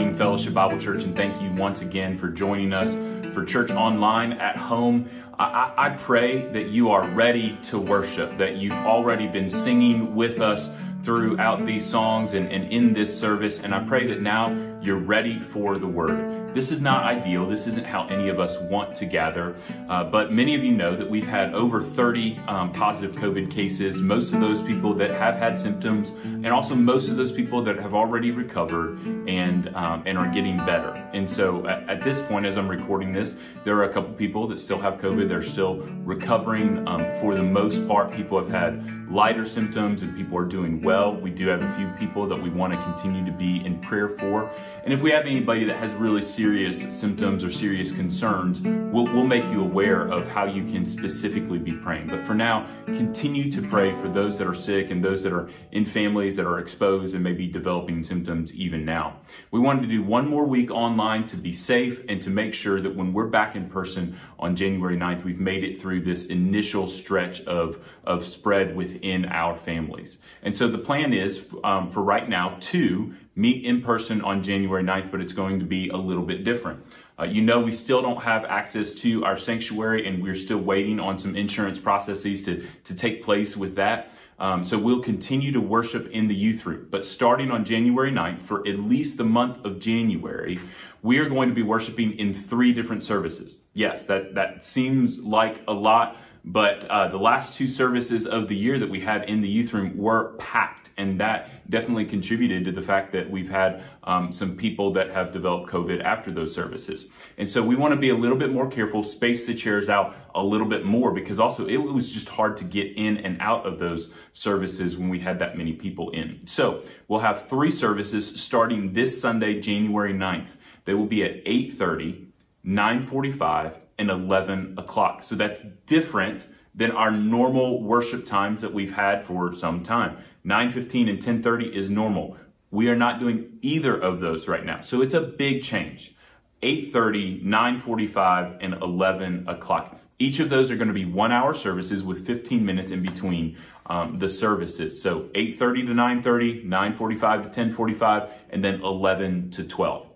morning, Fellowship Bible Church, and thank you once again for joining us for church online at home. I, I, pray that you are ready to worship, that you've already been singing with us throughout these songs and, and in this service, and I pray that now you're ready for the word. This is not ideal. This isn't how any of us want to gather. Uh, but many of you know that we've had over 30 um, positive COVID cases. Most of those people that have had symptoms, and also most of those people that have already recovered and um, and are getting better. And so at, at, this point, as I'm recording this, there are a couple people that still have COVID. They're still recovering. Um, for the most part, people have had lighter symptoms and people are doing well. We do have a few people that we want to continue to be in prayer for. And if we have anybody that has really serious symptoms or serious concerns, we'll, we'll make you aware of how you can specifically be praying. But for now, continue to pray for those that are sick and those that are in families that are exposed and maybe developing symptoms even now. We wanted to do one more week online to be safe and to make sure that when we're back in person on January 9th, we've made it through this initial stretch of, of spread within our families. And so the plan is um, for right now to meet in person on January 9th, but it's going to be a little bit different. Uh, you know, we still don't have access to our sanctuary and we're still waiting on some insurance processes to, to take place with that. Um, so we'll continue to worship in the youth room. But starting on January 9th, for at least the month of January, we are going to be worshiping in three different services. Yes, that, that seems like a lot, but uh, the last two services of the year that we had in the youth room were packed, and that definitely contributed to the fact that we've had um, some people that have developed COVID after those services. And so we want to be a little bit more careful, space the chairs out a little bit more, because also it was just hard to get in and out of those services when we had that many people in. So we'll have three services starting this Sunday, January 9th. They will be at 8.30, 9.45, and 11 o'clock. So that's different than our normal worship times that we've had for some time. 9:15 and 10:30 is normal. We are not doing either of those right now. So it's a big change. 8:30, 9:45 and 11 o'clock. Each of those are going to be 1-hour services with 15 minutes in between um, the services. So 8:30 to 9:30, 9:45 to 10:45 and then 11 to 12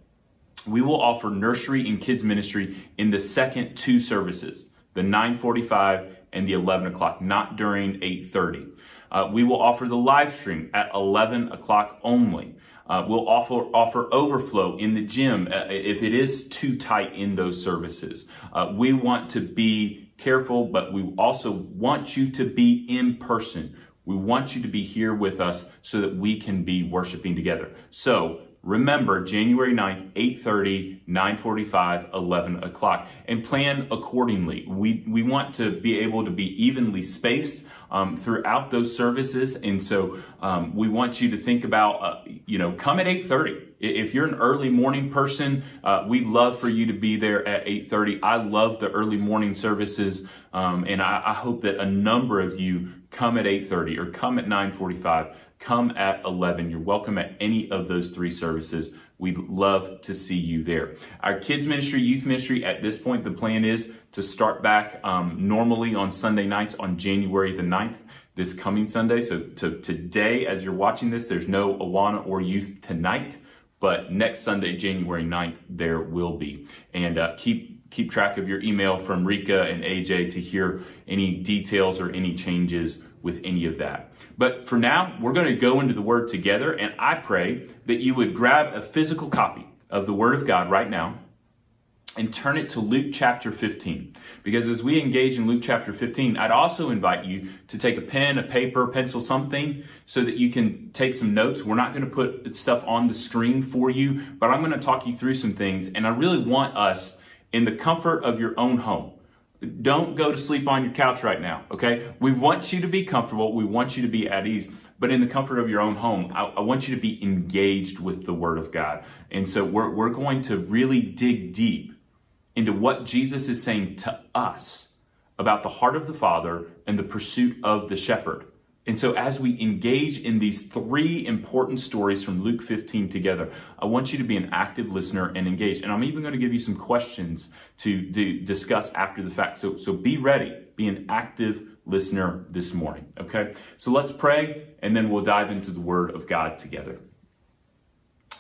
we will offer nursery and kids ministry in the second two services, the 945 and the 11 o'clock, not during 830. Uh, we will offer the live stream at 11 o'clock only. Uh, we'll offer offer overflow in the gym uh, if it is too tight in those services. Uh, we want to be careful, but we also want you to be in person. We want you to be here with us so that we can be worshiping together. So Remember, January 9th, 8.30, 9.45, 11 o'clock, and plan accordingly. We, we want to be able to be evenly spaced um, throughout those services, and so um, we want you to think about, uh, you know, come at 8.30. If you're an early morning person, uh, we'd love for you to be there at 8.30. I love the early morning services, um, and I, I hope that a number of you come at 8.30 or come at 9.45 come at 11. You're welcome at any of those three services. We'd love to see you there. Our kids ministry, youth ministry, at this point, the plan is to start back um, normally on Sunday nights on January the 9th, this coming Sunday. So to today, as you're watching this, there's no Awana or youth tonight, but next Sunday, January 9th, there will be. And uh, keep keep track of your email from Rika and AJ to hear any details or any changes with any of that. But for now, we're going to go into the Word together, and I pray that you would grab a physical copy of the Word of God right now and turn it to Luke chapter 15. Because as we engage in Luke chapter 15, I'd also invite you to take a pen, a paper, pencil, something so that you can take some notes. We're not going to put stuff on the screen for you, but I'm going to talk you through some things. And I really want us in the comfort of your own home don't go to sleep on your couch right now, okay? We want you to be comfortable. We want you to be at ease, but in the comfort of your own home, I, I want you to be engaged with the Word of God. And so we're, we're going to really dig deep into what Jesus is saying to us about the heart of the Father and the pursuit of the shepherd. And so as we engage in these three important stories from Luke 15 together, I want you to be an active listener and engaged. And I'm even going to give you some questions to, to discuss after the fact. So, so be ready. Be an active listener this morning. Okay. So let's pray and then we'll dive into the word of God together.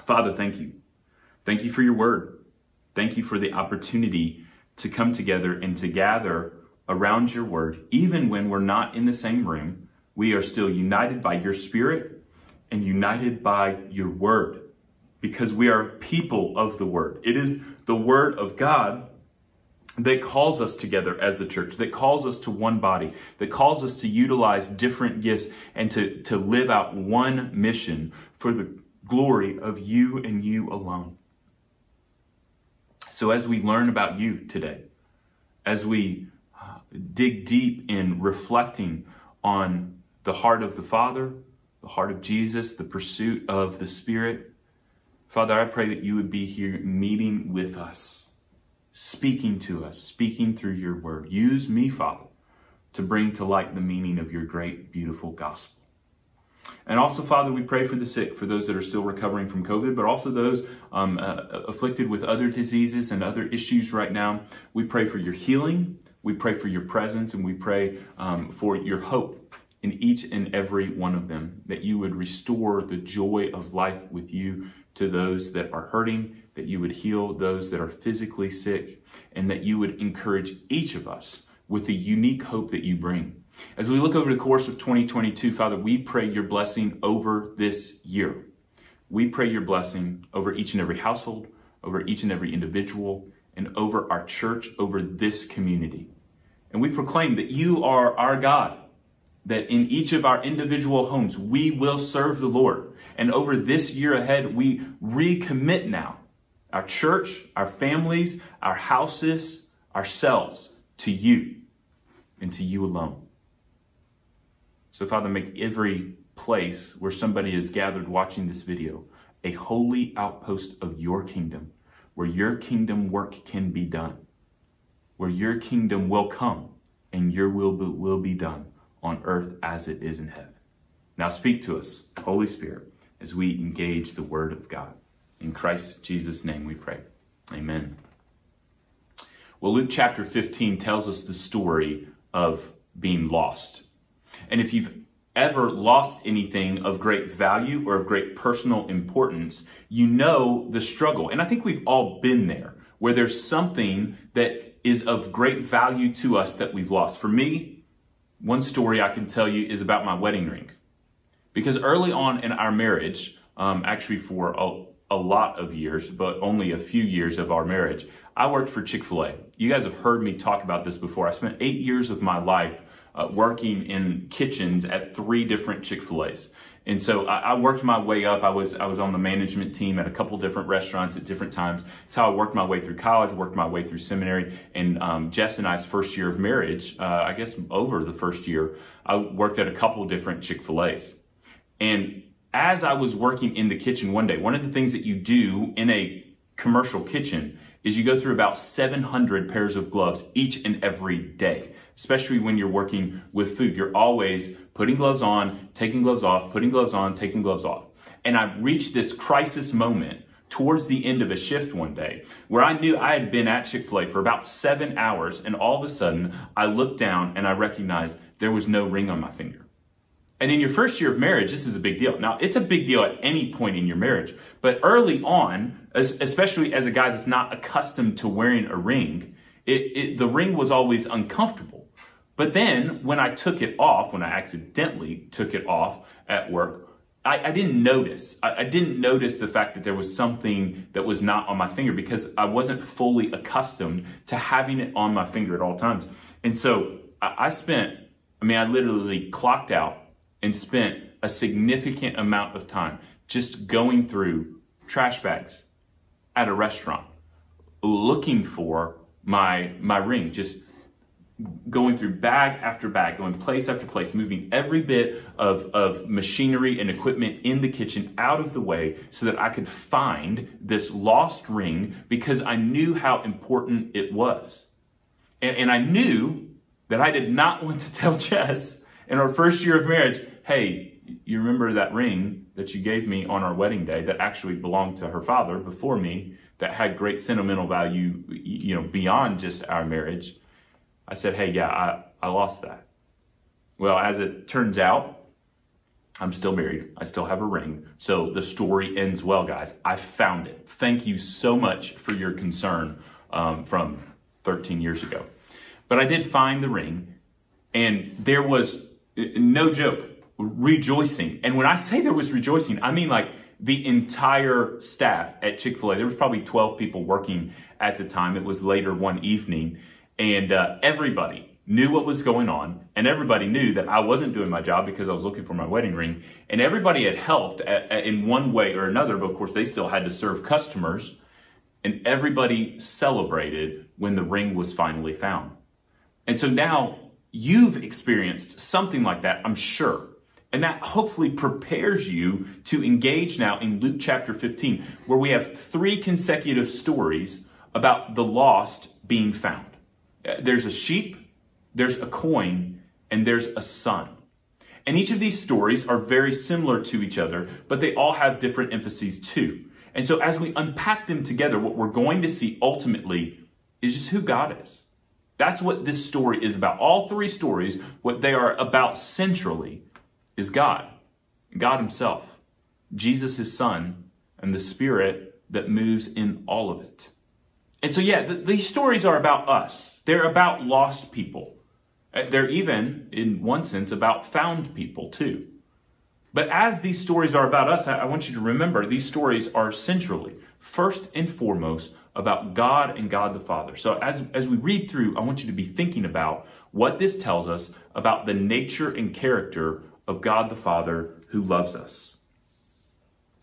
Father, thank you. Thank you for your word. Thank you for the opportunity to come together and to gather around your word, even when we're not in the same room. We are still united by your spirit and united by your word because we are people of the word. It is the word of God that calls us together as the church, that calls us to one body, that calls us to utilize different gifts and to, to live out one mission for the glory of you and you alone. So as we learn about you today, as we uh, dig deep in reflecting on the heart of the Father, the heart of Jesus, the pursuit of the Spirit, Father, I pray that you would be here meeting with us speaking to us, speaking through your word. Use me, Father, to bring to light the meaning of your great, beautiful gospel. And also, Father, we pray for the sick, for those that are still recovering from COVID, but also those um, uh, afflicted with other diseases and other issues right now. We pray for your healing. We pray for your presence, and we pray um, for your hope in each and every one of them, that you would restore the joy of life with you to those that are hurting that you would heal those that are physically sick, and that you would encourage each of us with the unique hope that you bring. As we look over the course of 2022, Father, we pray your blessing over this year. We pray your blessing over each and every household, over each and every individual, and over our church, over this community. And we proclaim that you are our God, that in each of our individual homes, we will serve the Lord. And over this year ahead, we recommit now our church, our families, our houses, ourselves to you and to you alone. So, Father, make every place where somebody is gathered watching this video a holy outpost of your kingdom, where your kingdom work can be done, where your kingdom will come and your will be, will be done on earth as it is in heaven. Now speak to us, Holy Spirit, as we engage the word of God. In Christ Jesus' name we pray. Amen. Well, Luke chapter 15 tells us the story of being lost. And if you've ever lost anything of great value or of great personal importance, you know the struggle. And I think we've all been there where there's something that is of great value to us that we've lost. For me, one story I can tell you is about my wedding ring. Because early on in our marriage, um, actually for a, a lot of years, but only a few years of our marriage, I worked for Chick fil A. You guys have heard me talk about this before. I spent eight years of my life uh, working in kitchens at three different Chick fil A's. And so I, I, worked my way up. I was I was on the management team at a couple different restaurants at different times. It's how I worked my way through college, worked my way through seminary. And um, Jess and I's first year of marriage, uh, I guess over the first year, I worked at a couple different Chick fil A's. And as I was working in the kitchen one day, one of the things that you do in a commercial kitchen is you go through about 700 pairs of gloves each and every day, especially when you're working with food. You're always putting gloves on, taking gloves off, putting gloves on, taking gloves off. And I reached this crisis moment towards the end of a shift one day where I knew I had been at Chick-fil-A for about seven hours and all of a sudden I looked down and I recognized there was no ring on my finger. And in your first year of marriage, this is a big deal. Now, it's a big deal at any point in your marriage, but early on, especially as a guy that's not accustomed to wearing a ring, it, it, the ring was always uncomfortable. But then when I took it off, when I accidentally took it off at work, I, I didn't notice. I, I, didn't notice the fact that there was something that was not on my finger because I wasn't fully accustomed to having it on my finger at all times. And so I, I spent, I mean, I literally clocked out and spent a significant amount of time just going through trash bags at a restaurant looking for my my ring just going through bag after bag going place after place moving every bit of, of machinery and equipment in the kitchen out of the way so that i could find this lost ring because i knew how important it was and, and i knew that i did not want to tell jess in our first year of marriage hey, you remember that ring that you gave me on our wedding day that actually belonged to her father before me that had great sentimental value, you know, beyond just our marriage. I said, hey, yeah, I, I lost that. Well, as it turns out, I'm still married. I still have a ring. So the story ends well, guys. I found it. Thank you so much for your concern um, from 13 years ago. But I did find the ring, and there was no joke, rejoicing. And when I say there was rejoicing, I mean like the entire staff at Chick fil A. There was probably 12 people working at the time. It was later one evening, and uh, everybody knew what was going on, and everybody knew that I wasn't doing my job because I was looking for my wedding ring, and everybody had helped at, at, in one way or another, but of course they still had to serve customers, and everybody celebrated when the ring was finally found. And so now you've experienced something like that, I'm sure. And that hopefully prepares you to engage now in Luke chapter 15, where we have three consecutive stories about the lost being found. There's a sheep, there's a coin, and there's a son. And each of these stories are very similar to each other, but they all have different emphases too. And so as we unpack them together, what we're going to see ultimately is just who God is. That's what this story is about. All three stories, what they are about centrally is God, God himself, Jesus, his son, and the spirit that moves in all of it. And so, yeah, th- these stories are about us. They're about lost people. Uh, they're even, in one sense, about found people too. But as these stories are about us, I want you to remember these stories are centrally, first and foremost, about God and God the Father. So as, as we read through, I want you to be thinking about what this tells us about the nature and character of God the Father who loves us.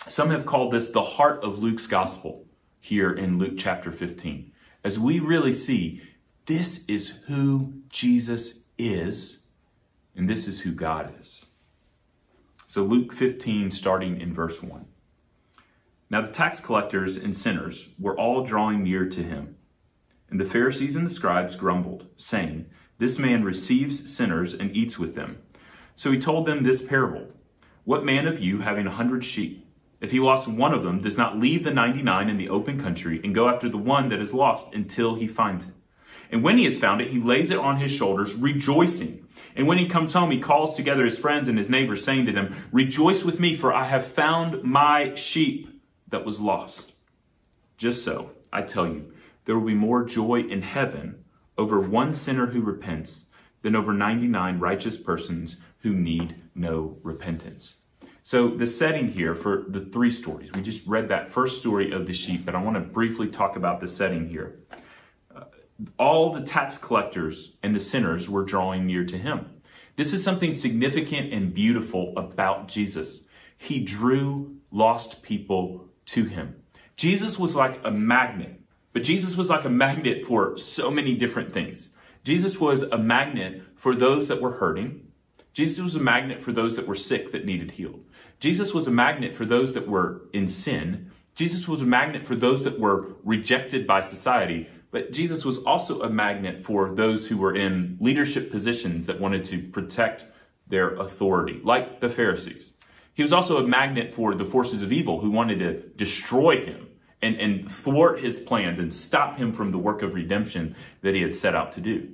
Some have called this the heart of Luke's gospel here in Luke chapter 15. As we really see, this is who Jesus is, and this is who God is. So Luke 15, starting in verse 1. Now the tax collectors and sinners were all drawing near to him. And the Pharisees and the scribes grumbled, saying, This man receives sinners and eats with them. So he told them this parable What man of you, having a hundred sheep, if he lost one of them, does not leave the 99 in the open country and go after the one that is lost until he finds it? And when he has found it, he lays it on his shoulders, rejoicing. And when he comes home, he calls together his friends and his neighbors, saying to them, Rejoice with me, for I have found my sheep that was lost. Just so, I tell you, there will be more joy in heaven over one sinner who repents than over 99 righteous persons who need no repentance. So the setting here for the three stories, we just read that first story of the sheep, but I want to briefly talk about the setting here. All the tax collectors and the sinners were drawing near to him. This is something significant and beautiful about Jesus. He drew lost people to him. Jesus was like a magnet, but Jesus was like a magnet for so many different things. Jesus was a magnet for those that were hurting. Jesus was a magnet for those that were sick that needed healed. Jesus was a magnet for those that were in sin. Jesus was a magnet for those that were rejected by society. But Jesus was also a magnet for those who were in leadership positions that wanted to protect their authority, like the Pharisees. He was also a magnet for the forces of evil who wanted to destroy him and, and thwart his plans and stop him from the work of redemption that he had set out to do.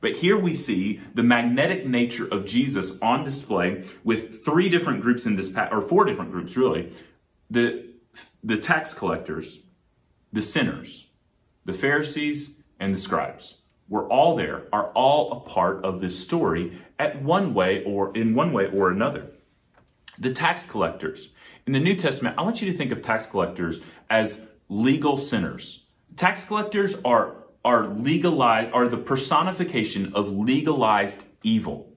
But here we see the magnetic nature of Jesus on display with three different groups in this, or four different groups really. The, the tax collectors, the sinners, the Pharisees, and the scribes were all there, are all a part of this story at one way or in one way or another. The tax collectors. In the New Testament, I want you to think of tax collectors as legal sinners. Tax collectors are are legalized, are the personification of legalized evil.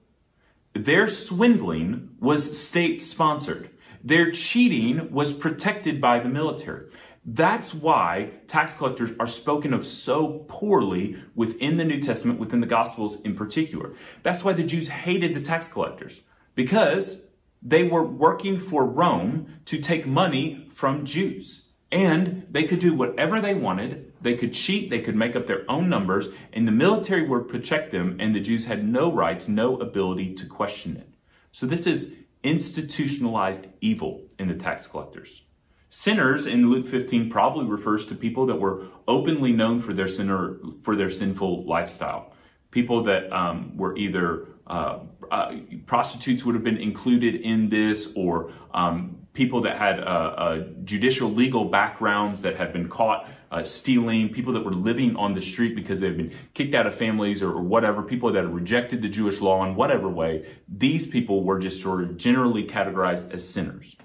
Their swindling was state sponsored. Their cheating was protected by the military. That's why tax collectors are spoken of so poorly within the New Testament, within the Gospels in particular. That's why the Jews hated the tax collectors because they were working for Rome to take money from Jews. And they could do whatever they wanted. They could cheat. They could make up their own numbers and the military would protect them and the Jews had no rights, no ability to question it. So this is institutionalized evil in the tax collectors. Sinners in Luke 15 probably refers to people that were openly known for their sinner, for their sinful lifestyle. People that um, were either uh, uh, prostitutes would have been included in this, or um, people that had uh, uh, judicial legal backgrounds that had been caught uh, stealing, people that were living on the street because they've been kicked out of families or, or, whatever, people that had rejected the Jewish law in whatever way, these people were just sort of generally categorized as sinners.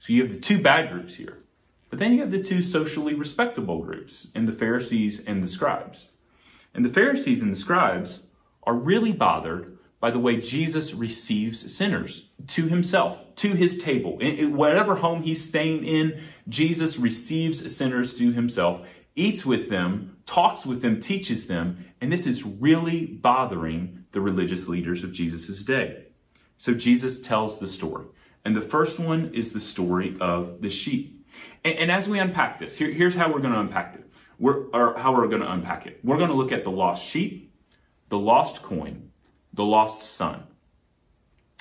So you have the two bad groups here. But then you have the two socially respectable groups in the Pharisees and the scribes. And the Pharisees and the scribes are really bothered by the way Jesus receives sinners to himself, to his table. In, whatever home he's staying in, Jesus receives sinners to himself, eats with them, talks with them, teaches them, and this is really bothering the religious leaders of Jesus' day. So Jesus tells the story. And the first one is the story of the sheep. And, and as we unpack this, here, here's how we're going to unpack it. We're, or how we're going to unpack it. We're going to look at the lost sheep, the lost coin, the lost son.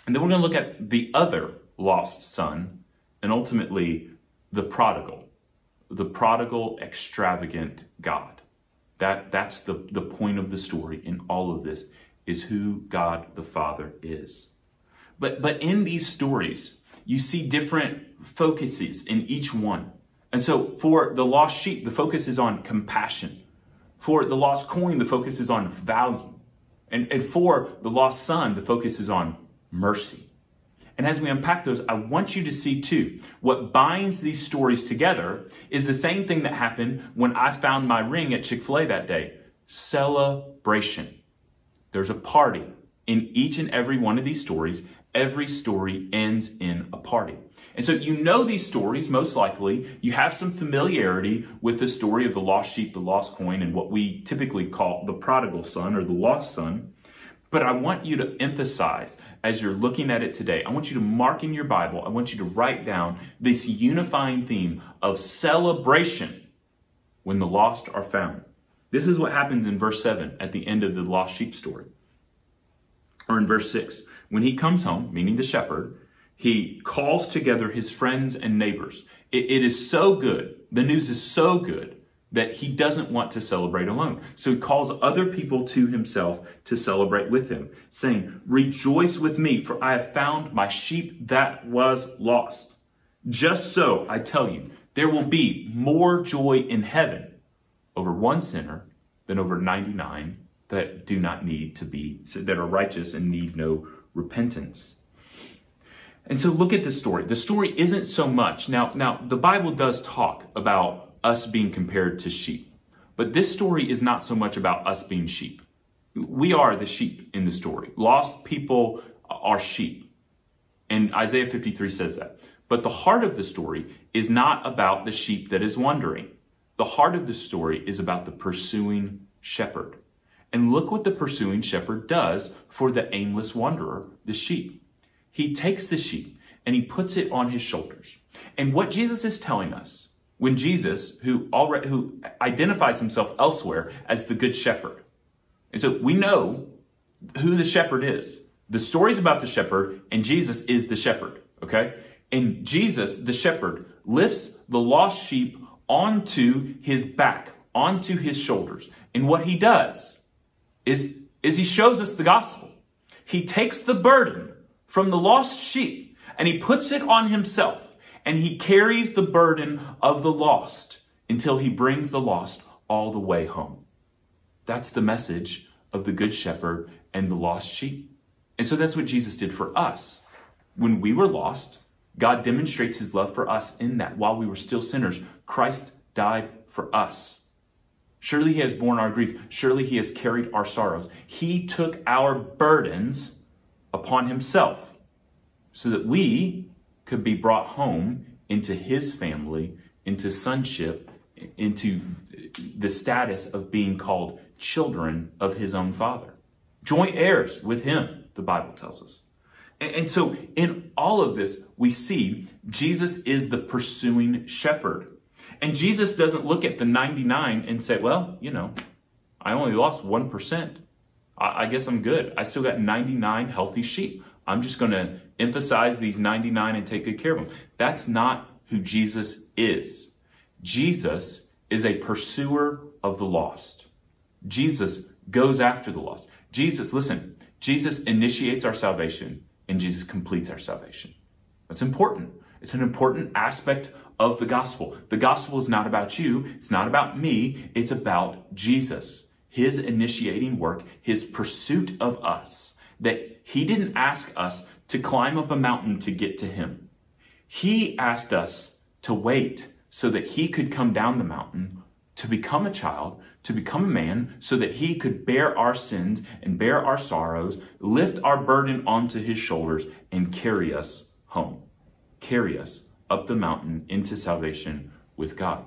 And then we're going to look at the other lost son and ultimately the prodigal, the prodigal extravagant God. That, that's the, the point of the story in all of this is who God the Father is. But, but in these stories, you see different focuses in each one. And so for the lost sheep, the focus is on compassion. For the lost coin, the focus is on value. And, and for the lost son, the focus is on mercy. And as we unpack those, I want you to see too, what binds these stories together is the same thing that happened when I found my ring at Chick-fil-A that day. Celebration. There's a party in each and every one of these stories. Every story ends in a party. And so you know these stories, most likely. You have some familiarity with the story of the lost sheep, the lost coin, and what we typically call the prodigal son or the lost son. But I want you to emphasize as you're looking at it today, I want you to mark in your Bible, I want you to write down this unifying theme of celebration when the lost are found. This is what happens in verse 7 at the end of the lost sheep story. Or in verse 6, when he comes home, meaning the shepherd, he calls together his friends and neighbors. It, it is so good. The news is so good that he doesn't want to celebrate alone. So he calls other people to himself to celebrate with him, saying, Rejoice with me, for I have found my sheep that was lost. Just so, I tell you, there will be more joy in heaven over one sinner than over 99 that do not need to be, that are righteous and need no repentance. And so look at the story. The story isn't so much. Now, now the Bible does talk about us being compared to sheep. But this story is not so much about us being sheep. We are the sheep in the story. Lost people are sheep. And Isaiah 53 says that. But the heart of the story is not about the sheep that is wandering. The heart of the story is about the pursuing shepherd. And look what the pursuing shepherd does for the aimless wanderer, the sheep. He takes the sheep and he puts it on his shoulders. And what Jesus is telling us, when Jesus, who already, who identifies himself elsewhere as the good shepherd. And so we know who the shepherd is. The story's about the shepherd and Jesus is the shepherd. Okay. And Jesus, the shepherd, lifts the lost sheep onto his back, onto his shoulders. And what he does is, is he shows us the gospel. He takes the burden from the lost sheep and he puts it on himself and he carries the burden of the lost until he brings the lost all the way home. That's the message of the good shepherd and the lost sheep. And so that's what Jesus did for us. When we were lost, God demonstrates his love for us in that while we were still sinners, Christ died for us. Surely he has borne our grief. Surely he has carried our sorrows. He took our burdens upon himself so that we could be brought home into his family, into sonship, into the status of being called children of his own father. Joint heirs with him, the Bible tells us. And, so in all of this, we see Jesus is the pursuing shepherd. And Jesus doesn't look at the 99 and say, well, you know, I only lost 1%. I, I guess I'm good. I still got 99 healthy sheep. I'm just going to emphasize these 99 and take good care of them. That's not who Jesus is. Jesus is a pursuer of the lost. Jesus goes after the lost. Jesus, listen, Jesus initiates our salvation and Jesus completes our salvation. That's important. It's an important aspect of the gospel. The gospel is not about you. It's not about me. It's about Jesus, his initiating work, his pursuit of us, that he didn't ask us to climb up a mountain to get to him. He asked us to wait so that he could come down the mountain to become a child, to become a man, so that he could bear our sins and bear our sorrows, lift our burden onto his shoulders, and carry us home. Carry us up the mountain into salvation with God.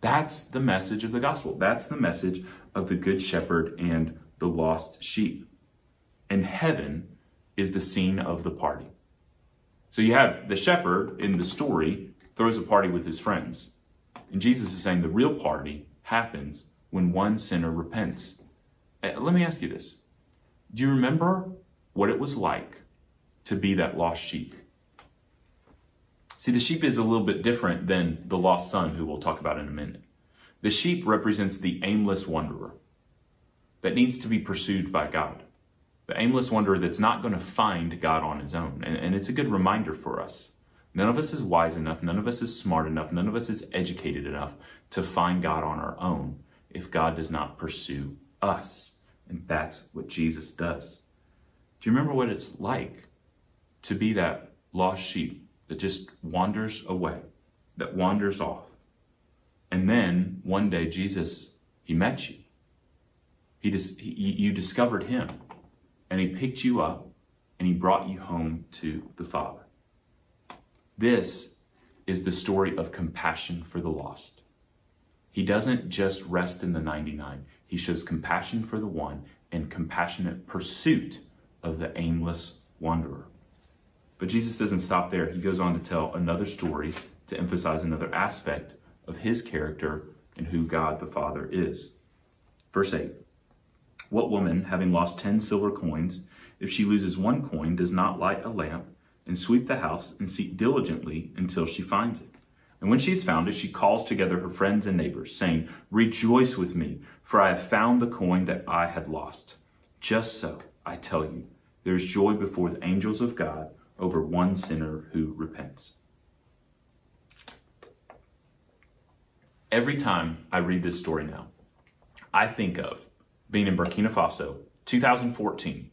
That's the message of the gospel. That's the message of the good shepherd and the lost sheep. And heaven is the scene of the party. So you have the shepherd in the story throws a party with his friends. And Jesus is saying the real party happens when one sinner repents. Uh, let me ask you this. Do you remember what it was like to be that lost sheep? See, the sheep is a little bit different than the lost son, who we'll talk about in a minute. The sheep represents the aimless wanderer that needs to be pursued by God. The aimless wanderer that's not going to find God on his own. And, and it's a good reminder for us. None of us is wise enough. None of us is smart enough. None of us is educated enough to find God on our own if God does not pursue us. And that's what Jesus does. Do you remember what it's like to be that lost sheep that just wanders away, that wanders off? And then one day Jesus, he met you. He, dis- he you discovered him and he picked you up and he brought you home to the Father. This is the story of compassion for the lost. He doesn't just rest in the 99. He shows compassion for the one and compassionate pursuit of the aimless wanderer. But Jesus doesn't stop there. He goes on to tell another story to emphasize another aspect of his character and who God the Father is. Verse 8 What woman, having lost 10 silver coins, if she loses one coin, does not light a lamp and sweep the house and seek diligently until she finds it? And when she has found it, she calls together her friends and neighbors, saying, Rejoice with me, for I have found the coin that I had lost. Just so, I tell you, there is joy before the angels of God over one sinner who repents. Every time I read this story now, I think of being in Burkina Faso, 2014.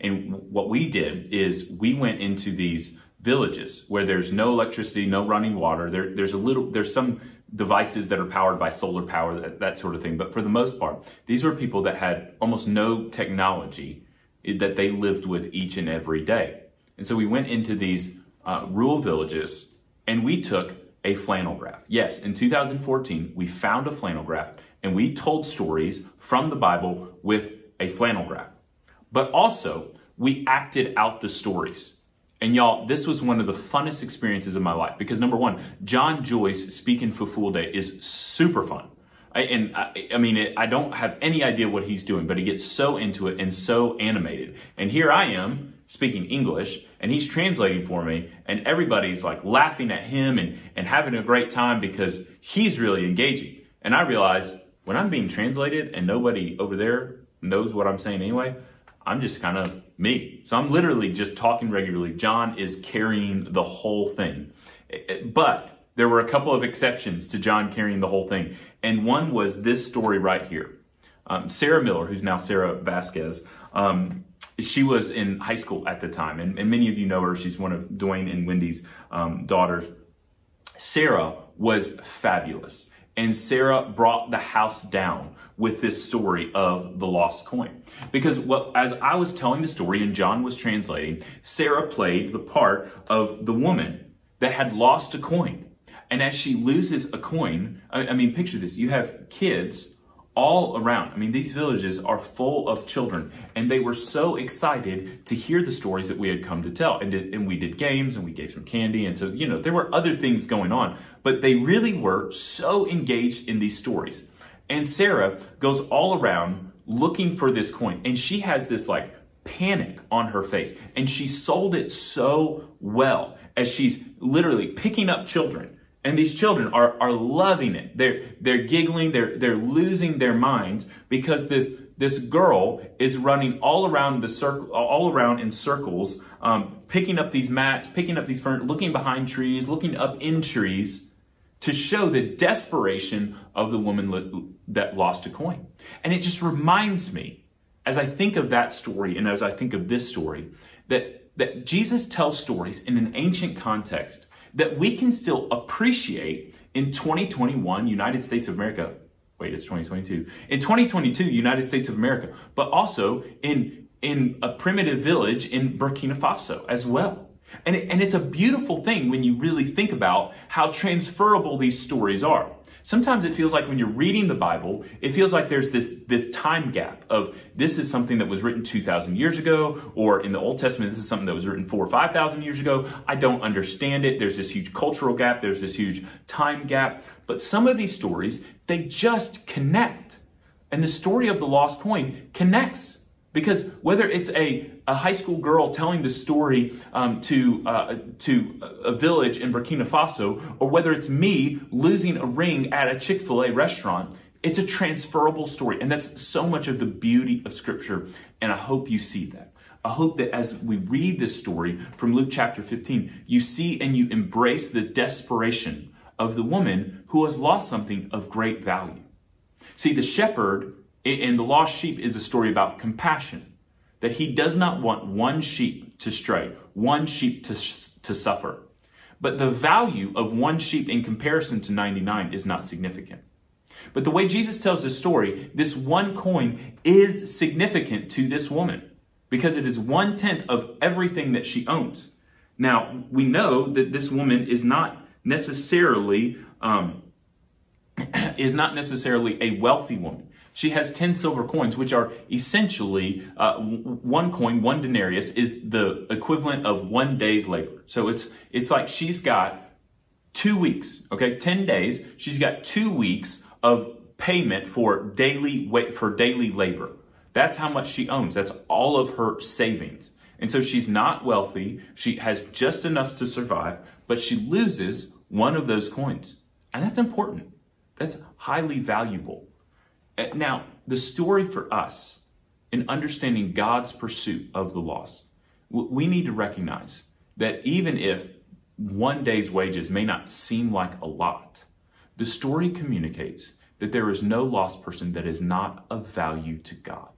And what we did is we went into these villages where there's no electricity, no running water. There, there's a little, there's some devices that are powered by solar power, that, that sort of thing. But for the most part, these were people that had almost no technology that they lived with each and every day. And so we went into these uh, rural villages and we took a flannel graph. Yes, in 2014, we found a flannel graph and we told stories from the Bible with a flannel graph. But also, we acted out the stories. And y'all, this was one of the funnest experiences of my life because number one, John Joyce speaking Fulfulde is super fun. I, and I, I mean, it, I don't have any idea what he's doing, but he gets so into it and so animated. And here I am speaking English and he's translating for me and everybody's like laughing at him and, and having a great time because he's really engaging. And I realize when I'm being translated and nobody over there knows what I'm saying anyway, I'm just kind of me. So I'm literally just talking regularly. John is carrying the whole thing. But there were a couple of exceptions to John carrying the whole thing. And one was this story right here. Um, Sarah Miller, who's now Sarah Vasquez, um, she was in high school at the time. And, and, many of you know her. She's one of Dwayne and Wendy's um, daughters. Sarah was fabulous. And Sarah brought the house down with this story of the lost coin. Because what, as I was telling the story and John was translating, Sarah played the part of the woman that had lost a coin. And as she loses a coin, I, I mean, picture this. You have kids all around. I mean, these villages are full of children, and they were so excited to hear the stories that we had come to tell. And, did, and we did games, and we gave some candy, and so, you know, there were other things going on, but they really were so engaged in these stories. And Sarah goes all around looking for this coin, and she has this like panic on her face, and she sold it so well as she's literally picking up children And these children are, are loving it. They're, they're giggling. They're, they're losing their minds because this, this girl is running all around the circle, all around in circles, um, picking up these mats, picking up these looking behind trees, looking up in trees to show the desperation of the woman that lost a coin. And it just reminds me, as I think of that story and as I think of this story, that, that Jesus tells stories in an ancient context that we can still appreciate in 2021 United States of America. Wait, it's 2022. In 2022 United States of America, but also in, in a primitive village in Burkina Faso as well. And, and it's a beautiful thing when you really think about how transferable these stories are. Sometimes it feels like when you're reading the Bible, it feels like there's this, this time gap of this is something that was written 2,000 years ago, or in the Old Testament, this is something that was written four or 5,000 years ago. I don't understand it. There's this huge cultural gap. There's this huge time gap. But some of these stories, they just connect. And the story of the lost coin connects. Because whether it's a, a high school girl telling the story um, to uh, to a village in Burkina Faso, or whether it's me losing a ring at a Chick Fil A restaurant, it's a transferable story, and that's so much of the beauty of Scripture. And I hope you see that. I hope that as we read this story from Luke chapter 15, you see and you embrace the desperation of the woman who has lost something of great value. See, the shepherd and the lost sheep is a story about compassion, that he does not want one sheep to stray, one sheep to, to suffer. But the value of one sheep in comparison to 99 is not significant. But the way Jesus tells this story, this one coin is significant to this woman because it is one tenth of everything that she owns. Now, we know that this woman is not necessarily, um, is not necessarily a wealthy woman. She has 10 silver coins, which are essentially uh, one coin, one denarius is the equivalent of one day's labor. So it's, it's like she's got two weeks, okay, 10 days. She's got two weeks of payment for daily, for daily labor. That's how much she owns. That's all of her savings. And so she's not wealthy. She has just enough to survive, but she loses one of those coins. And that's important. That's highly valuable. Uh, now, the story for us in understanding God's pursuit of the lost, we need to recognize that even if one day's wages may not seem like a lot, the story communicates that there is no lost person that is not of value to God.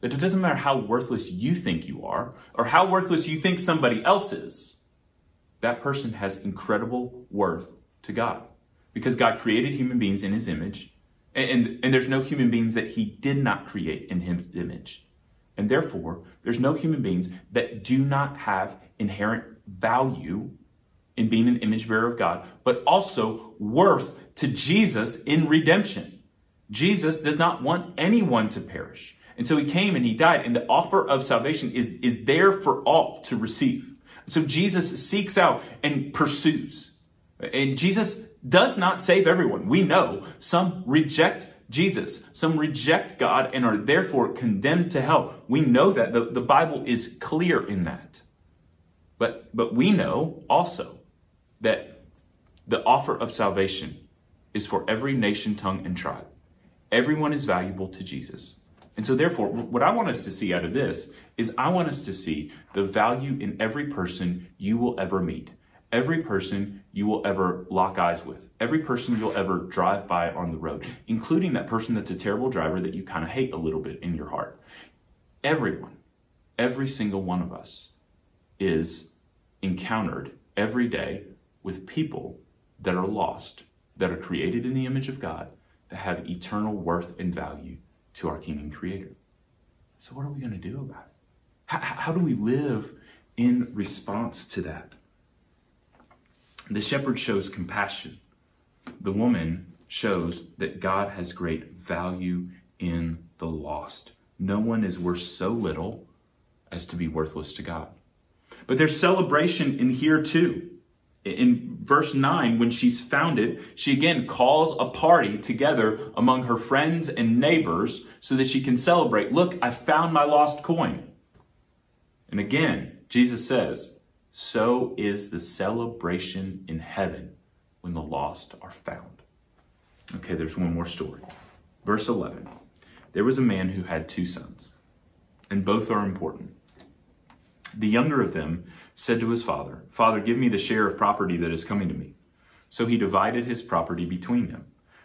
That it doesn't matter how worthless you think you are or how worthless you think somebody else is, that person has incredible worth to God. Because God created human beings in his image and, and there's no human beings that he did not create in his image. And therefore, there's no human beings that do not have inherent value in being an image bearer of God, but also worth to Jesus in redemption. Jesus does not want anyone to perish. And so he came and he died, and the offer of salvation is, is there for all to receive. So Jesus seeks out and pursues. And Jesus does not save everyone. We know some reject Jesus. Some reject God and are therefore condemned to hell. We know that. The, the Bible is clear in that. But, but we know also that the offer of salvation is for every nation, tongue, and tribe. Everyone is valuable to Jesus. And so therefore, what I want us to see out of this is I want us to see the value in every person you will ever meet every person you will ever lock eyes with, every person you'll ever drive by on the road, including that person that's a terrible driver that you kind of hate a little bit in your heart. Everyone, every single one of us is encountered every day with people that are lost, that are created in the image of God, that have eternal worth and value to our King and Creator. So, what are we going to do about it? How, how do we live in response to that? The shepherd shows compassion. The woman shows that God has great value in the lost. No one is worth so little as to be worthless to God. But there's celebration in here too. In verse 9, when she's found it, she again calls a party together among her friends and neighbors so that she can celebrate. Look, I found my lost coin. And again, Jesus says, so is the celebration in heaven when the lost are found. Okay, there's one more story. Verse 11 There was a man who had two sons, and both are important. The younger of them said to his father, Father, give me the share of property that is coming to me. So he divided his property between them.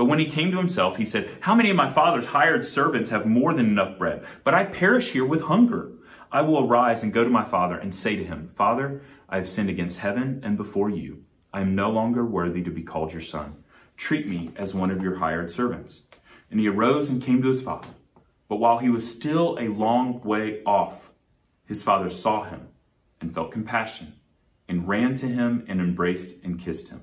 But when he came to himself, he said, How many of my father's hired servants have more than enough bread? But I perish here with hunger. I will arise and go to my father and say to him, Father, I have sinned against heaven and before you. I am no longer worthy to be called your son. Treat me as one of your hired servants. And he arose and came to his father. But while he was still a long way off, his father saw him and felt compassion and ran to him and embraced and kissed him.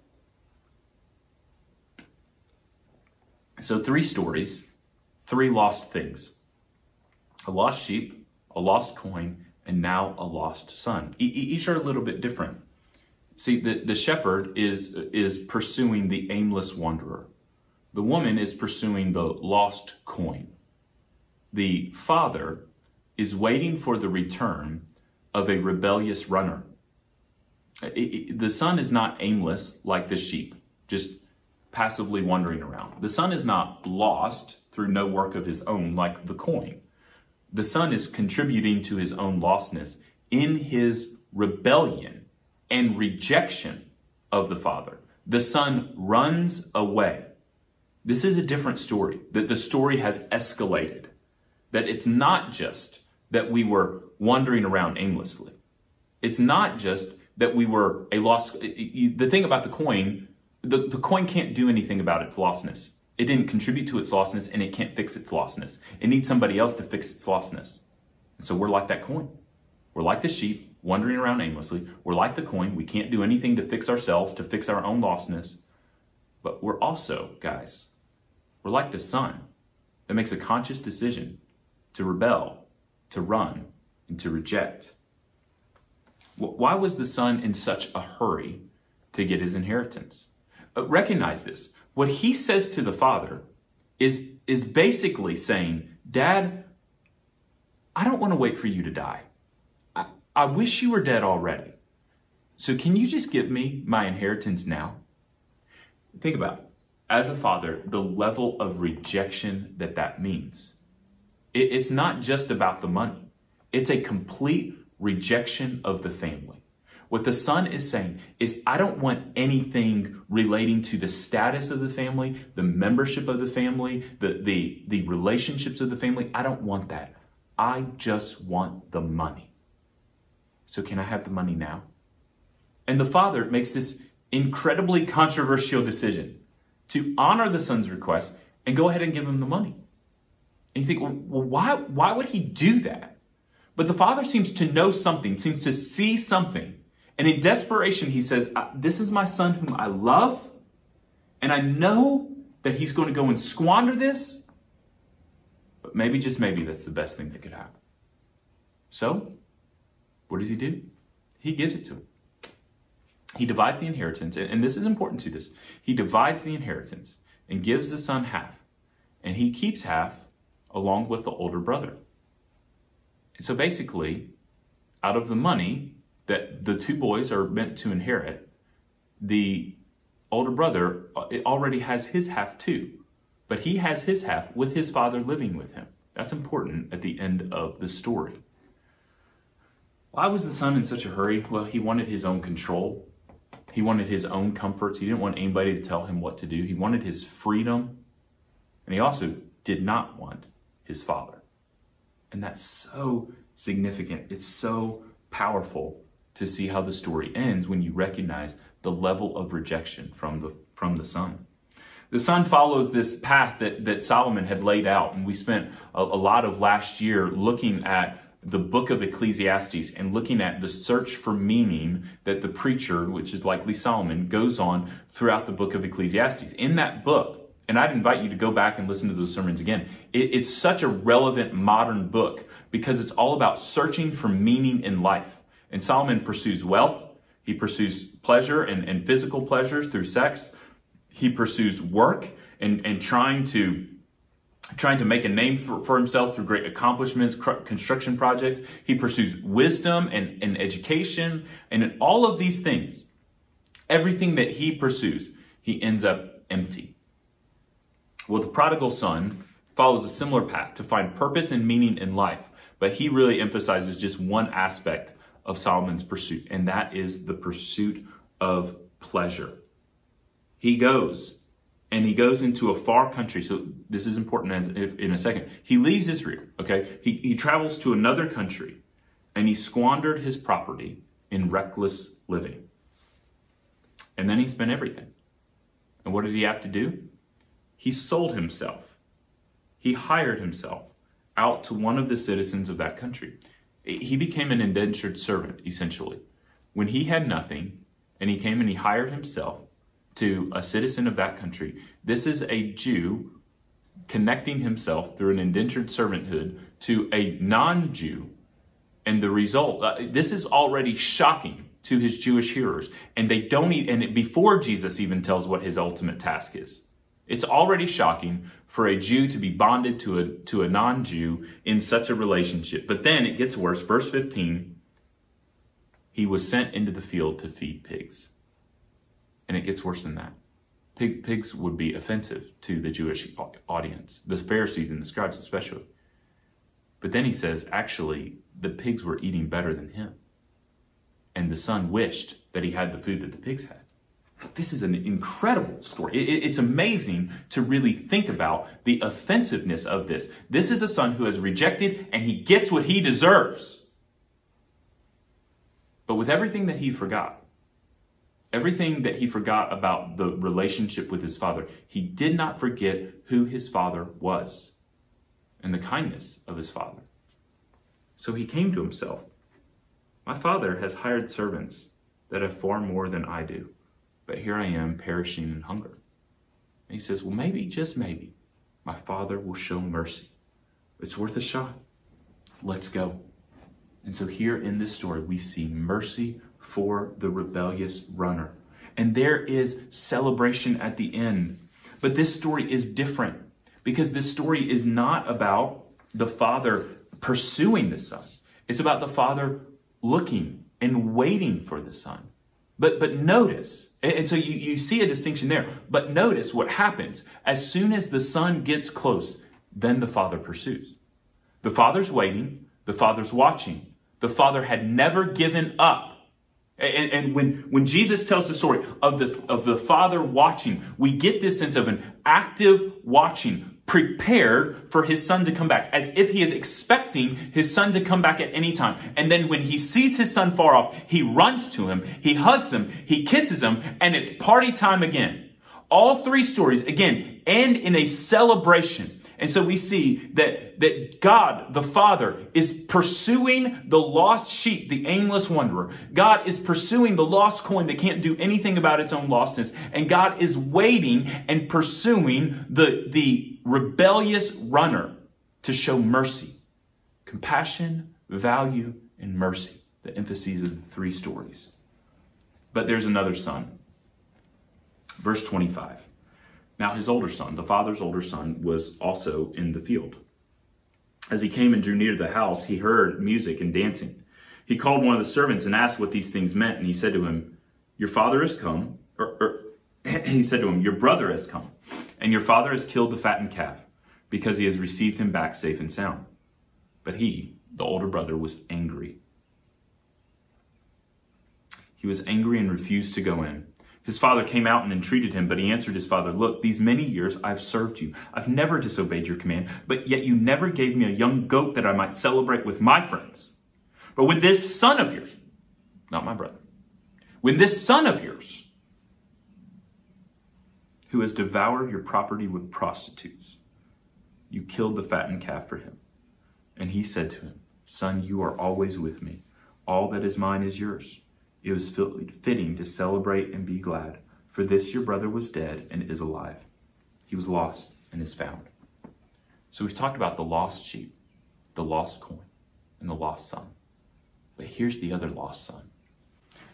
So, three stories, three lost things a lost sheep, a lost coin, and now a lost son. E- each are a little bit different. See, the, the shepherd is, is pursuing the aimless wanderer. The woman is pursuing the lost coin. The father is waiting for the return of a rebellious runner. It, it, the son is not aimless like the sheep, just passively wandering around. The son is not lost through no work of his own like the coin. The son is contributing to his own lostness in his rebellion and rejection of the father. The son runs away. This is a different story, that the story has escalated, that it's not just that we were wandering around aimlessly. It's not just that we were a lost, the thing about the coin the, the coin can't do anything about its lostness. It didn't contribute to its lostness and it can't fix its lostness. It needs somebody else to fix its lostness. And so we're like that coin. We're like the sheep wandering around aimlessly. We're like the coin. We can't do anything to fix ourselves, to fix our own lostness. But we're also, guys, we're like the son that makes a conscious decision to rebel, to run, and to reject. Why was the son in such a hurry to get his inheritance? Uh, recognize this. What he says to the father is, is basically saying, Dad, I don't want to wait for you to die. I, I wish you were dead already. So can you just give me my inheritance now? Think about it. As a father, the level of rejection that that means. It, it's not just about the money. It's a complete rejection of the family. What the son is saying is, I don't want anything relating to the status of the family, the membership of the family, the, the, the relationships of the family. I don't want that. I just want the money. So can I have the money now? And the father makes this incredibly controversial decision to honor the son's request and go ahead and give him the money. And you think, well, why, why would he do that? But the father seems to know something, seems to see something and in desperation, he says, This is my son whom I love, and I know that he's going to go and squander this, but maybe, just maybe, that's the best thing that could happen. So, what does he do? He gives it to him. He divides the inheritance, and this is important to this. He divides the inheritance and gives the son half, and he keeps half along with the older brother. And so basically, out of the money, that the two boys are meant to inherit, the older brother uh, already has his half too, but he has his half with his father living with him. That's important at the end of the story. Why was the son in such a hurry? Well, he wanted his own control. He wanted his own comforts. He didn't want anybody to tell him what to do. He wanted his freedom. And he also did not want his father. And that's so significant. It's so powerful to see how the story ends when you recognize the level of rejection from the from the son. The son follows this path that, that Solomon had laid out, and we spent a, a lot of last year looking at the book of Ecclesiastes and looking at the search for meaning that the preacher, which is likely Solomon, goes on throughout the book of Ecclesiastes. In that book, and I'd invite you to go back and listen to those sermons again, it, it's such a relevant modern book because it's all about searching for meaning in life. And Solomon pursues wealth, he pursues pleasure and, and physical pleasures through sex, he pursues work and, and trying to trying to make a name for, for himself through great accomplishments, construction projects. He pursues wisdom and, and education. And in all of these things, everything that he pursues, he ends up empty. Well, the prodigal son follows a similar path to find purpose and meaning in life, but he really emphasizes just one aspect of Solomon's pursuit, and that is the pursuit of pleasure. He goes and he goes into a far country. So this is important as if, in a second. He leaves Israel, okay? He, he travels to another country and he squandered his property in reckless living. And then he spent everything. And what did he have to do? He sold himself. He hired himself out to one of the citizens of that country. He became an indentured servant, essentially. When he had nothing, and he came and he hired himself, to a citizen of that country. This is a Jew connecting himself through an indentured servanthood to a non Jew. And the result, uh, this is already shocking to his Jewish hearers. And they don't, e- and before Jesus even tells what his ultimate task is. It's already shocking for a Jew to be bonded to a, to a non Jew in such a relationship. But then it gets worse. Verse 15 he was sent into the field to feed pigs. And it gets worse than that. Pig, pigs would be offensive to the Jewish audience, the Pharisees and the scribes especially. But then he says, actually, the pigs were eating better than him. And the son wished that he had the food that the pigs had. This is an incredible story. It, it's amazing to really think about the offensiveness of this. This is a son who has rejected and he gets what he deserves. But with everything that he forgot, everything that he forgot about the relationship with his father, he did not forget who his father was and the kindness of his father. So he came to himself. My father has hired servants that have far more than I do, but here I am perishing in hunger. And he says, Well, maybe, just maybe, my father will show mercy. It's worth a shot. Let's go. And so here in this story, we see mercy for the rebellious runner. And there is celebration at the end. But this story is different because this story is not about the father pursuing the son. It's about the father looking and waiting for the son. But, but notice, and so you, you see a distinction there, but notice what happens. As soon as the son gets close, then the father pursues. The father's waiting, the father's watching. The father had never given up and, and, when, when Jesus tells the story of the, of the father watching, we get this sense of an active watching, prepared for his son to come back, as if he is expecting his son to come back at any time. And then when he sees his son far off, he runs to him, he hugs him, he kisses him, and it's party time again. All three stories, again, end in a celebration and so we see that, that God, the Father, is pursuing the lost sheep, the aimless wanderer. God is pursuing the lost coin that can't do anything about its own lostness. And God is waiting and pursuing the, the rebellious runner to show mercy, compassion, value, and mercy. The emphases of the three stories. But there's another son. Verse 25. Now his older son, the father's older son, was also in the field. As he came and drew near to the house, he heard music and dancing. He called one of the servants and asked what these things meant, and he said to him, Your father has come, or, or he said to him, Your brother has come, and your father has killed the fattened calf, because he has received him back safe and sound. But he, the older brother, was angry. He was angry and refused to go in. His father came out and entreated him, but he answered his father, Look, these many years I've served you. I've never disobeyed your command, but yet you never gave me a young goat that I might celebrate with my friends. But when this son of yours, not my brother, when this son of yours, who has devoured your property with prostitutes, you killed the fattened calf for him. And he said to him, Son, you are always with me. All that is mine is yours. It was fitting to celebrate and be glad, for this your brother was dead and is alive. He was lost and is found. So we've talked about the lost sheep, the lost coin, and the lost son. But here's the other lost son.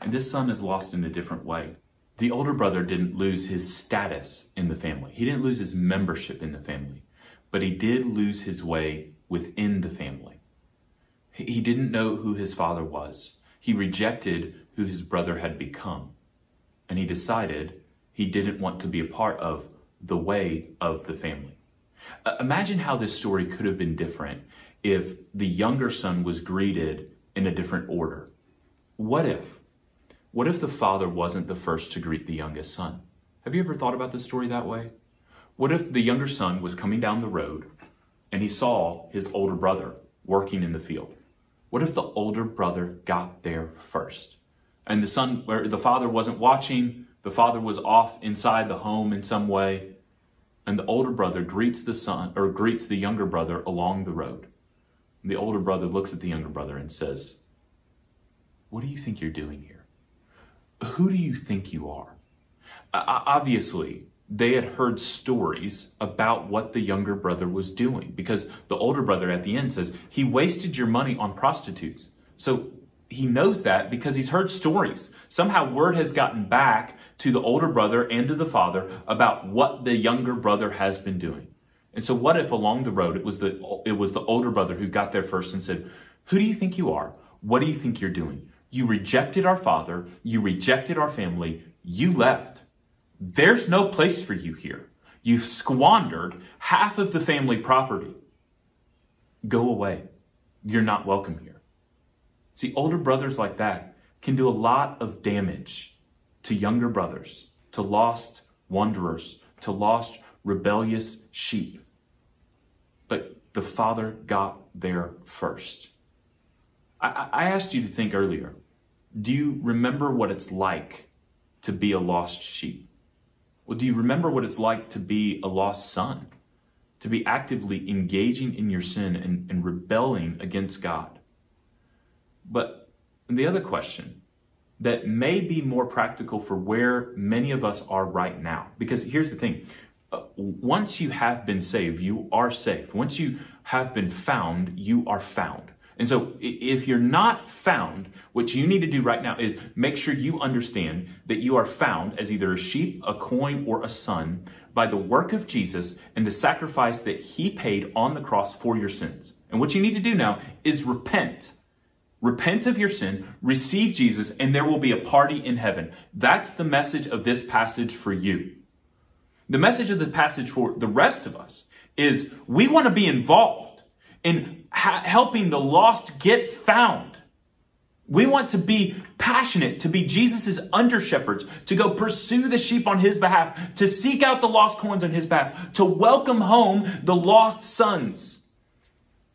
And this son is lost in a different way. The older brother didn't lose his status in the family. He didn't lose his membership in the family, but he did lose his way within the family. He didn't know who his father was. He rejected who his brother had become. And he decided he didn't want to be a part of the way of the family. Uh, imagine how this story could have been different if the younger son was greeted in a different order. What if? What if the father wasn't the first to greet the youngest son? Have you ever thought about this story that way? What if the younger son was coming down the road and he saw his older brother working in the field? What if the older brother got there first? And the son, where the father wasn't watching, the father was off inside the home in some way, and the older brother greets the son or greets the younger brother along the road. The older brother looks at the younger brother and says, What do you think you're doing here? Who do you think you are? Obviously, they had heard stories about what the younger brother was doing because the older brother at the end says, He wasted your money on prostitutes. So he knows that because he's heard stories. Somehow word has gotten back to the older brother and to the father about what the younger brother has been doing. And so what if along the road it was the it was the older brother who got there first and said, "Who do you think you are? What do you think you're doing? You rejected our father, you rejected our family, you left. There's no place for you here. You've squandered half of the family property. Go away. You're not welcome here." See, older brothers like that can do a lot of damage to younger brothers, to lost wanderers, to lost rebellious sheep. But the Father got there first. I, I asked you to think earlier do you remember what it's like to be a lost sheep? Well, do you remember what it's like to be a lost son? To be actively engaging in your sin and, and rebelling against God? But the other question that may be more practical for where many of us are right now, because here's the thing. Uh, once you have been saved, you are saved. Once you have been found, you are found. And so if you're not found, what you need to do right now is make sure you understand that you are found as either a sheep, a coin, or a son by the work of Jesus and the sacrifice that he paid on the cross for your sins. And what you need to do now is repent Repent of your sin, receive Jesus, and there will be a party in heaven. That's the message of this passage for you. The message of the passage for the rest of us is we want to be involved in ha- helping the lost get found. We want to be passionate, to be Jesus' under shepherds, to go pursue the sheep on his behalf, to seek out the lost coins on his behalf, to welcome home the lost sons.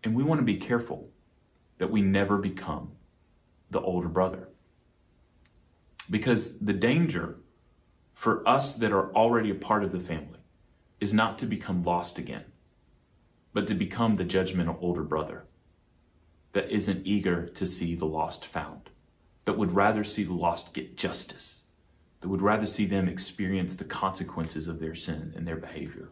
And we want to be careful that we never become the older brother. Because the danger for us that are already a part of the family is not to become lost again, but to become the judgmental older brother that isn't eager to see the lost found, that would rather see the lost get justice, that would rather see them experience the consequences of their sin and their behavior.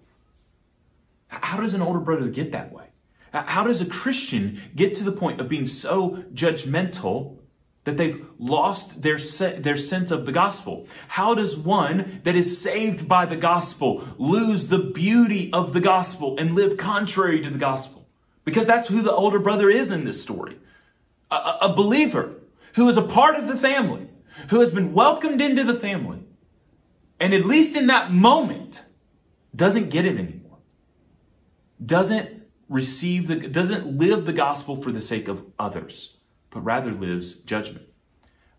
How does an older brother get that way? How does a Christian get to the point of being so judgmental that they've lost their, se- their sense of the gospel? How does one that is saved by the gospel lose the beauty of the gospel and live contrary to the gospel? Because that's who the older brother is in this story. A, a believer who is a part of the family, who has been welcomed into the family, and at least in that moment, doesn't get it anymore. Doesn't receive the, doesn't live the gospel for the sake of others, but rather lives judgment.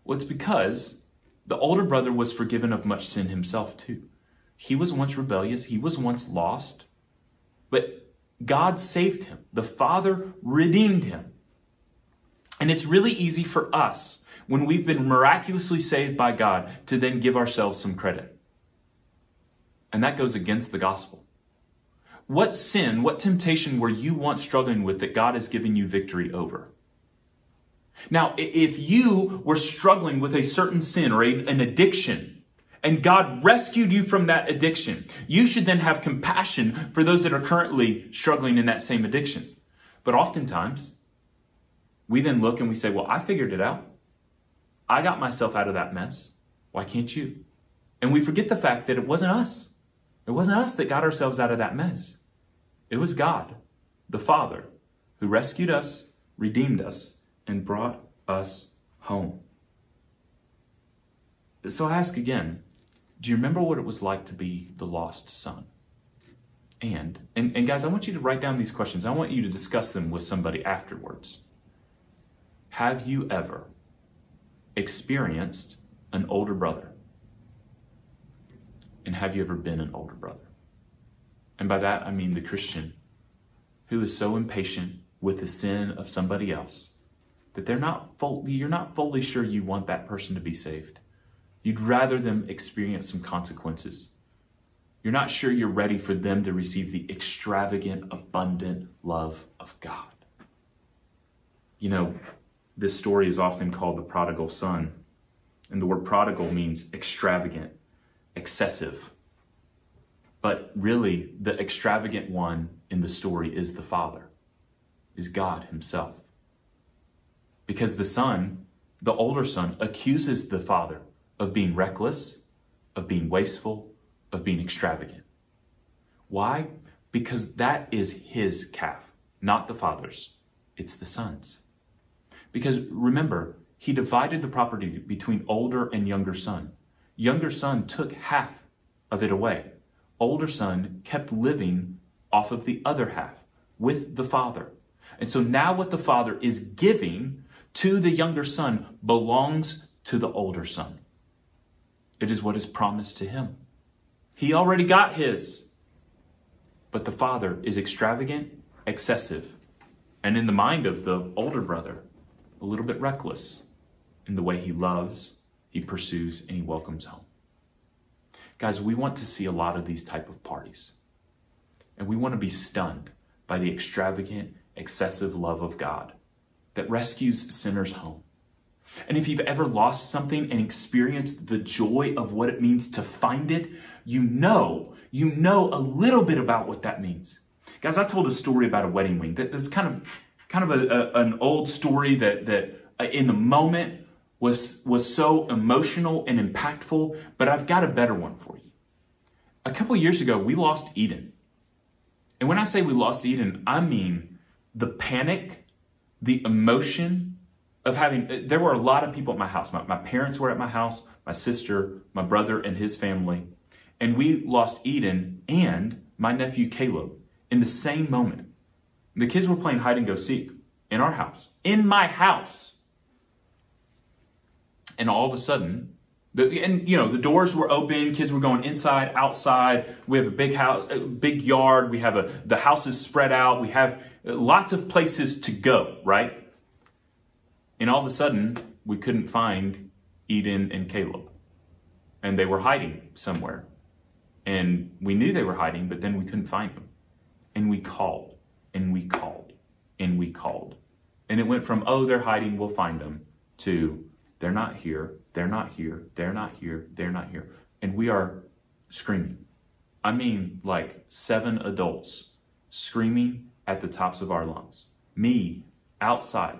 Well, it's because the older brother was forgiven of much sin himself too. He was once rebellious. He was once lost, but God saved him. The father redeemed him. And it's really easy for us when we've been miraculously saved by God to then give ourselves some credit. And that goes against the gospel. What sin, what temptation were you once struggling with that God has given you victory over? Now, if you were struggling with a certain sin or a, an addiction, and God rescued you from that addiction, you should then have compassion for those that are currently struggling in that same addiction. But oftentimes, we then look and we say, well, I figured it out. I got myself out of that mess. Why can't you? And we forget the fact that it wasn't us. It wasn't us that got ourselves out of that mess. It was God, the Father, who rescued us, redeemed us, and brought us home. So I ask again, do you remember what it was like to be the lost son? And, and, and guys, I want you to write down these questions. I want you to discuss them with somebody afterwards. Have you ever experienced an older brother? And have you ever been an older brother? And by that, I mean the Christian who is so impatient with the sin of somebody else that they're not fully, you're not fully sure you want that person to be saved. You'd rather them experience some consequences. You're not sure you're ready for them to receive the extravagant, abundant love of God. You know, this story is often called the prodigal son. And the word prodigal means extravagant, excessive. But really, the extravagant one in the story is the Father, is God Himself. Because the son, the older son, accuses the father of being reckless, of being wasteful, of being extravagant. Why? Because that is his calf, not the father's. It's the son's. Because remember, he divided the property between older and younger son. Younger son took half of it away. Older son kept living off of the other half with the father. And so now what the father is giving to the younger son belongs to the older son. It is what is promised to him. He already got his. But the father is extravagant, excessive, and in the mind of the older brother, a little bit reckless in the way he loves, he pursues, and he welcomes home. Guys, we want to see a lot of these type of parties. And we want to be stunned by the extravagant, excessive love of God that rescues sinners home. And if you've ever lost something and experienced the joy of what it means to find it, you know, you know a little bit about what that means. Guys, I told a story about a wedding ring that, that's kind of, kind of a, a, an old story that, that uh, in the moment was, was so emotional and impactful, but I've got a better one for you. A couple years ago, we lost Eden. And when I say we lost Eden, I mean the panic the emotion of having, uh, there were a lot of people at my house. My, my parents were at my house, my sister, my brother, and his family. And we lost Eden and my nephew Caleb in the same moment. The kids were playing hide and go seek in our house, in my house. And all of a sudden, the, and you know, the doors were open, kids were going inside, outside. We have a big house, a big yard. We have a, the house is spread out. We have lots of places to go, right? And all of a sudden, we couldn't find Eden and Caleb. And they were hiding somewhere. And we knew they were hiding, but then we couldn't find them. And we called, and we called, and we called. And it went from, oh, they're hiding, we'll find them, to they're not here, they're not here, they're not here, they're not here. And we are screaming. I mean, like seven adults screaming at the tops of our lungs. Me, outside,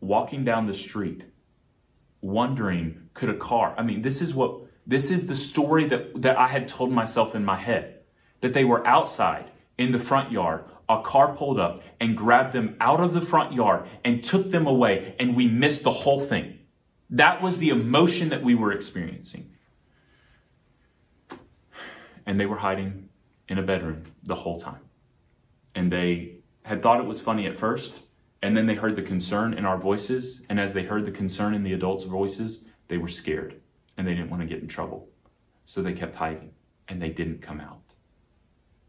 walking down the street, wondering, could a car, I mean, this is what, this is the story that, that I had told myself in my head. That they were outside in the front yard. A car pulled up and grabbed them out of the front yard and took them away and we missed the whole thing. That was the emotion that we were experiencing. And they were hiding in a bedroom the whole time and they had thought it was funny at first, and then they heard the concern in our voices, and as they heard the concern in the adults' voices, they were scared and they didn't want to get in trouble. So they kept hiding and they didn't come out.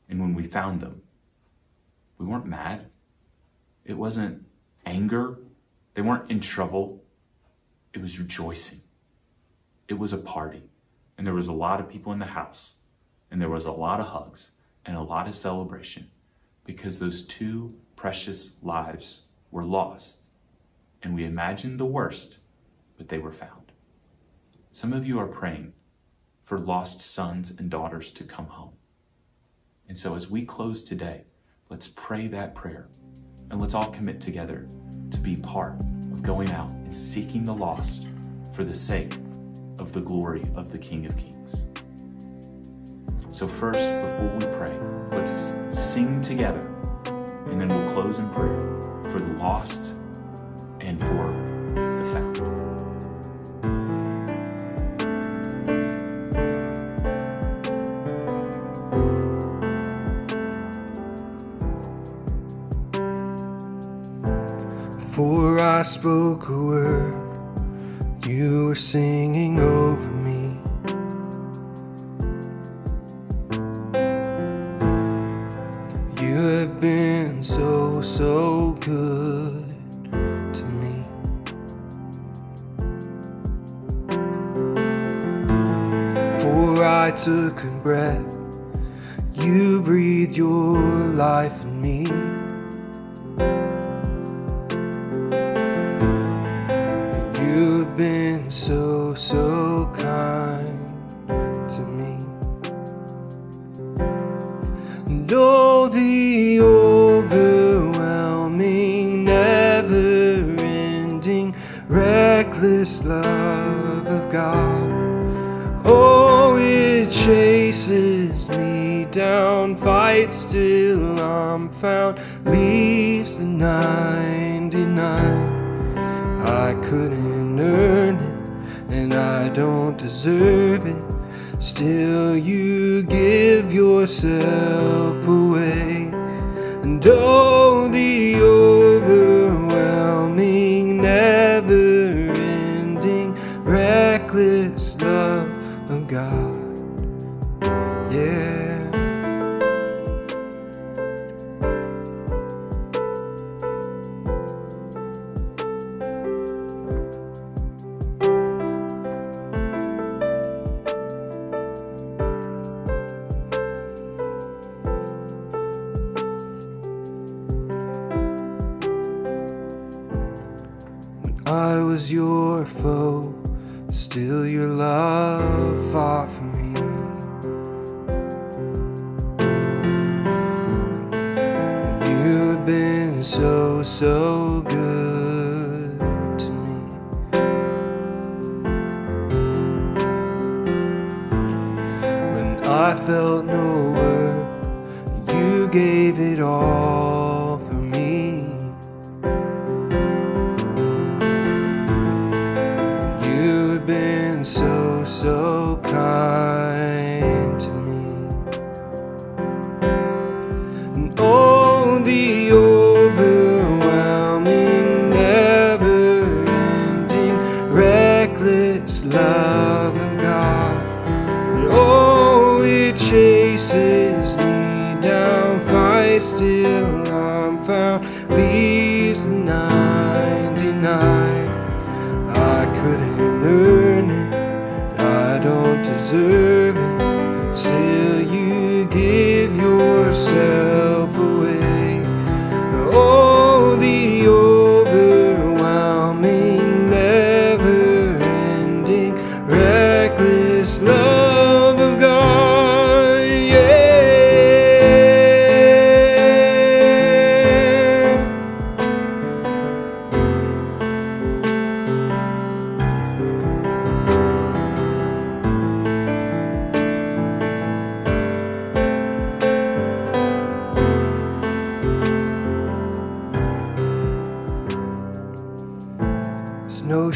And when we found them, we weren't mad. It wasn't anger. They weren't in trouble. It was rejoicing. It was a party. And there was a lot of people in the house. And there was a lot of hugs and a lot of celebration because those two precious lives were lost. And we imagined the worst, but they were found. Some of you are praying for lost sons and daughters to come home. And so as we close today, let's pray that prayer and let's all commit together to be part going out and seeking the lost for the sake of the glory of the King of Kings. So first, before we pray, let's sing together and then we'll close in prayer for the lost and for I spoke a word, you were singing your foe,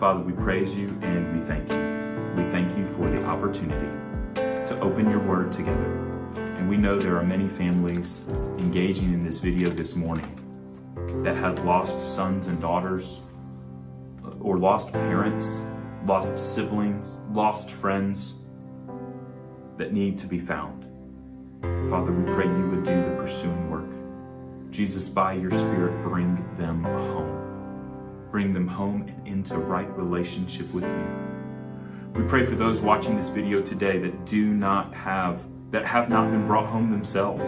Father, we praise you and we thank you. We thank you for the opportunity to open your word together. And we know there are many families engaging in this video this morning that have lost sons and daughters, or lost parents, lost siblings, lost friends that need to be found. Father, we pray you would do the pursuing work. Jesus, by your Spirit, bring them home bring them home and into right relationship with you. We pray for those watching this video today that do not have, that have not been brought home themselves.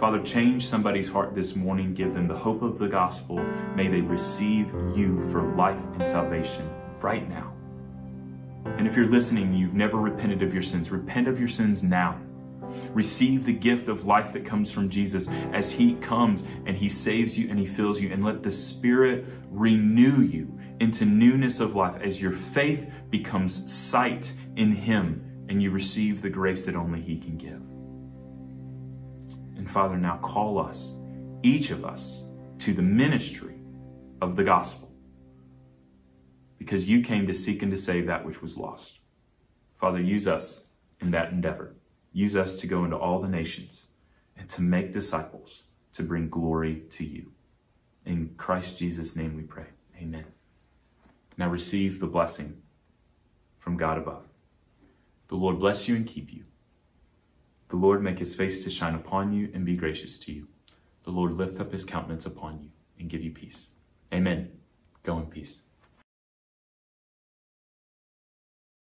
Father, change somebody's heart this morning. Give them the hope of the gospel. May they receive you for life and salvation right now. And if you're listening, you've never repented of your sins, repent of your sins now. Receive the gift of life that comes from Jesus as He comes and He saves you and He fills you. And let the Spirit renew you into newness of life as your faith becomes sight in Him and you receive the grace that only He can give. And Father, now call us, each of us, to the ministry of the gospel because you came to seek and to save that which was lost. Father, use us in that endeavor. Use us to go into all the nations and to make disciples to bring glory to you. In Christ Jesus' name we pray. Amen. Now receive the blessing from God above. The Lord bless you and keep you. The Lord make his face to shine upon you and be gracious to you. The Lord lift up his countenance upon you and give you peace. Amen. Go in peace.